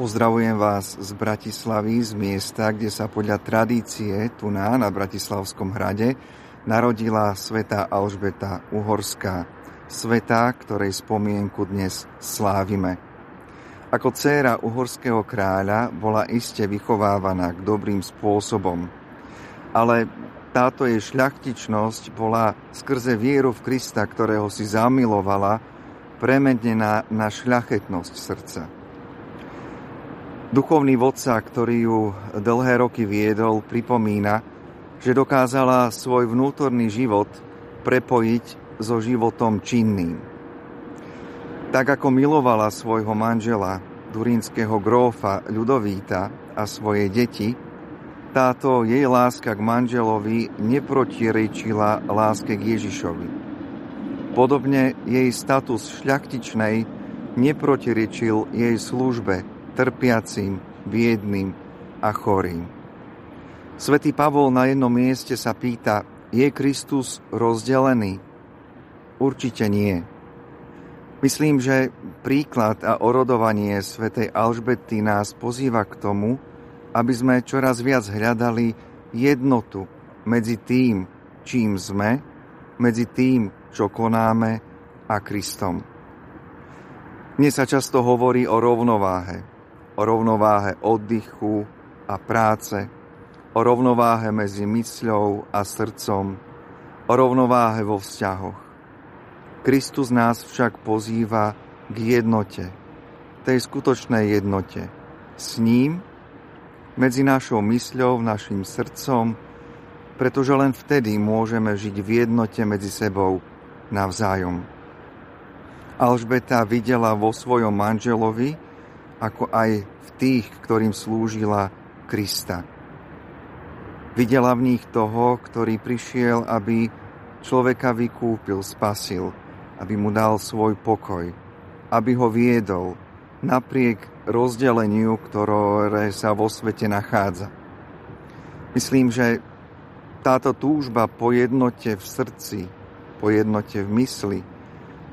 Pozdravujem vás z Bratislavy, z miesta, kde sa podľa tradície tu na, na Bratislavskom hrade narodila sveta Alžbeta Uhorská, sveta, ktorej spomienku dnes slávime. Ako dcéra uhorského kráľa bola iste vychovávaná k dobrým spôsobom, ale táto jej šľachtičnosť bola skrze vieru v Krista, ktorého si zamilovala, premenená na šľachetnosť srdca. Duchovný vodca, ktorý ju dlhé roky viedol, pripomína, že dokázala svoj vnútorný život prepojiť so životom činným. Tak ako milovala svojho manžela, durínskeho grófa Ľudovíta a svoje deti, táto jej láska k manželovi neprotirečila láske k Ježišovi. Podobne jej status šľachtičnej neprotirečil jej službe trpiacim, biedným a chorým. Svetý Pavol na jednom mieste sa pýta, je Kristus rozdelený? Určite nie. Myslím, že príklad a orodovanie svätej Alžbety nás pozýva k tomu, aby sme čoraz viac hľadali jednotu medzi tým, čím sme, medzi tým, čo konáme a Kristom. Dnes sa často hovorí o rovnováhe o rovnováhe oddychu a práce, o rovnováhe medzi mysľou a srdcom, o rovnováhe vo vzťahoch. Kristus nás však pozýva k jednote, tej skutočnej jednote. S ním, medzi našou mysľou, našim srdcom, pretože len vtedy môžeme žiť v jednote medzi sebou navzájom. Alžbeta videla vo svojom manželovi, ako aj v tých, ktorým slúžila Krista. Videla v nich toho, ktorý prišiel, aby človeka vykúpil, spasil, aby mu dal svoj pokoj, aby ho viedol napriek rozdeleniu, ktoré sa vo svete nachádza. Myslím, že táto túžba po jednote v srdci, po jednote v mysli,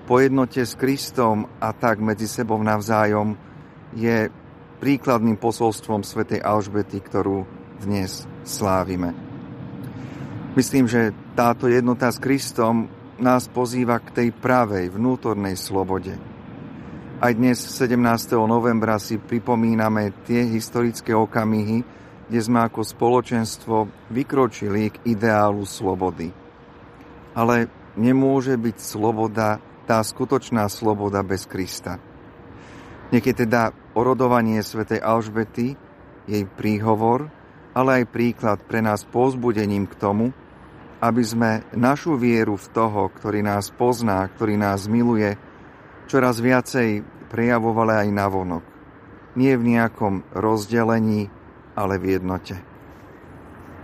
po jednote s Kristom a tak medzi sebou navzájom je príkladným posolstvom svätej Alžbety, ktorú dnes slávime. Myslím, že táto jednota s Kristom nás pozýva k tej pravej vnútornej slobode. Aj dnes, 17. novembra, si pripomíname tie historické okamihy, kde sme ako spoločenstvo vykročili k ideálu slobody. Ale nemôže byť sloboda, tá skutočná sloboda bez Krista. Je teda orodovanie svätej Alžbety, jej príhovor, ale aj príklad pre nás pozbudením k tomu, aby sme našu vieru v toho, ktorý nás pozná, ktorý nás miluje, čoraz viacej prejavovali aj navonok. Nie v nejakom rozdelení, ale v jednote.